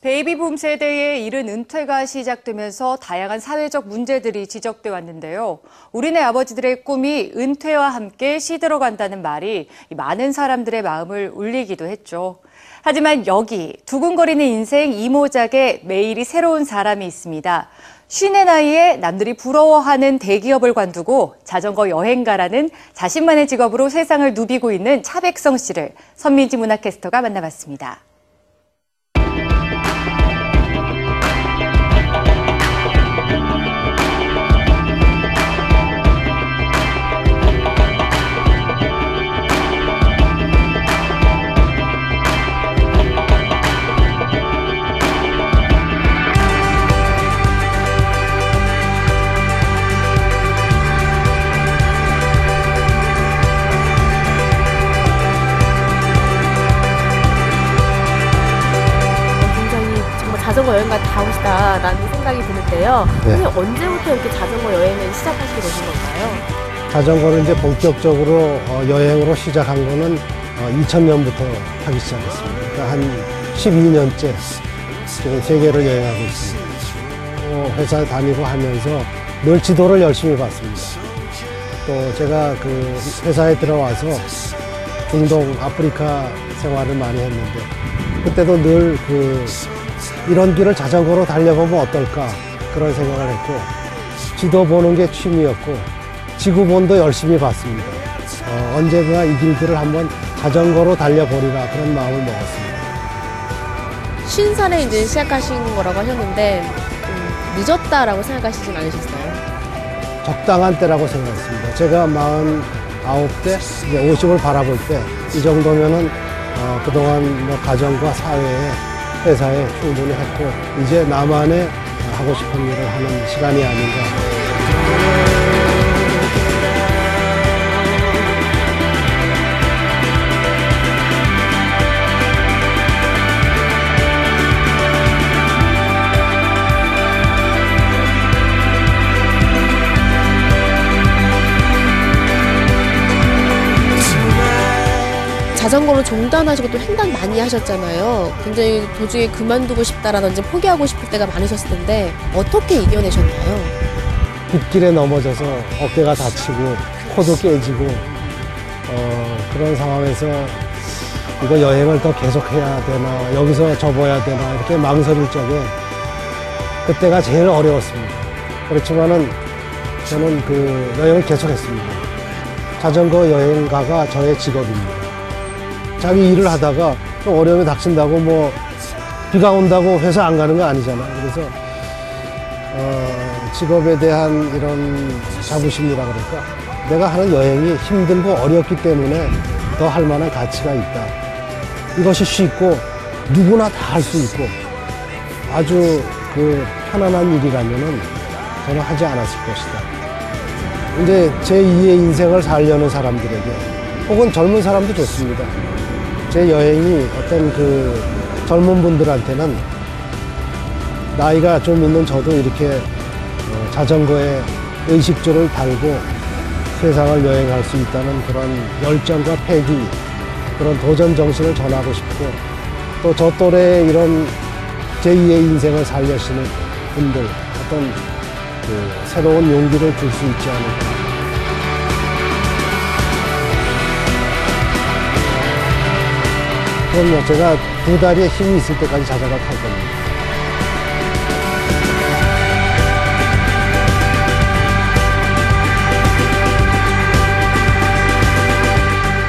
베이비붐 세대에 이른 은퇴가 시작되면서 다양한 사회적 문제들이 지적돼 왔는데요. 우리네 아버지들의 꿈이 은퇴와 함께 시들어간다는 말이 많은 사람들의 마음을 울리기도 했죠. 하지만 여기 두근거리는 인생 이모작에 매일이 새로운 사람이 있습니다. 쉰의 나이에 남들이 부러워하는 대기업을 관두고 자전거 여행가라는 자신만의 직업으로 세상을 누비고 있는 차백성 씨를 선민지 문화캐스터가 만나봤습니다. 자전거 여행가 다우시다라는 생각이 드는데요. 네. 선생님 언제부터 이렇게 자전거 여행을 시작하시게 되신 건가요? 자전거를 이제 본격적으로 어, 여행으로 시작한 거는 2000년부터 타기 시작했습니다. 그러니까 한 12년째 지금 세계를 여행하고 있습니다. 어, 회사 다니고 하면서 늘 지도를 열심히 봤습니다. 또 제가 그 회사에 들어와서 중동, 아프리카 생활을 많이 했는데 그때도 늘 그 이런 길을 자전거로 달려보면 어떨까 그런 생각을 했고 지도 보는 게 취미였고 지구본도 열심히 봤습니다. 어, 언젠가 이 길들을 한번 자전거로 달려보리라 그런 마음을 먹었습니다. 쉰 살에 이제 시작하신 거라고 하셨는데 좀 늦었다라고 생각하시진 않으셨어요? 적당한 때라고 생각했습니다. 제가 49대, 이제 50을 바라볼 때 이 정도면은 어, 그동안 뭐 가정과 사회에 회사에 충분히 했고 이제 나만의 하고 싶은 일을 하는 시간이 아닌가. 자전거로 종단하시고 또 횡단 많이 하셨잖아요. 굉장히 도중에 그만두고 싶다라든지 포기하고 싶을 때가 많으셨을 텐데 어떻게 이겨내셨나요? 빗길에 넘어져서 어깨가 다치고 코도 깨지고 어, 그런 상황에서 이거 여행을 더 계속해야 되나 여기서 접어야 되나 이렇게 망설일 적에 그때가 제일 어려웠습니다. 그렇지만은 저는 그 여행을 계속했습니다. 자전거 여행가가 저의 직업입니다. 자기 일을 하다가 좀 어려움이 닥친다고 뭐 비가 온다고 회사 안 가는 거 아니잖아요. 그래서 어, 직업에 대한 이런 자부심이라 그럴까? 내가 하는 여행이 힘들고 어렵기 때문에 더 할 만한 가치가 있다. 이것이 쉽고 누구나 다 할 수 있고 아주 그 편안한 일이라면은 저는 하지 않았을 것이다. 이제 제2의 인생을 살려는 사람들에게 혹은 젊은 사람도 좋습니다. 제 여행이 어떤 그 젊은 분들한테는 나이가 좀 있는 저도 이렇게 어, 자전거에 의식주를 달고 세상을 여행할 수 있다는 그런 열정과 패기, 그런 도전 정신을 전하고 싶고 또 저 또래 이런 제2의 인생을 살려시는 분들 어떤 그 새로운 용기를 줄 수 있지 않을까. 그럼요. 제가 두 다리에 힘이 있을 때까지 자전거 탈 겁니다.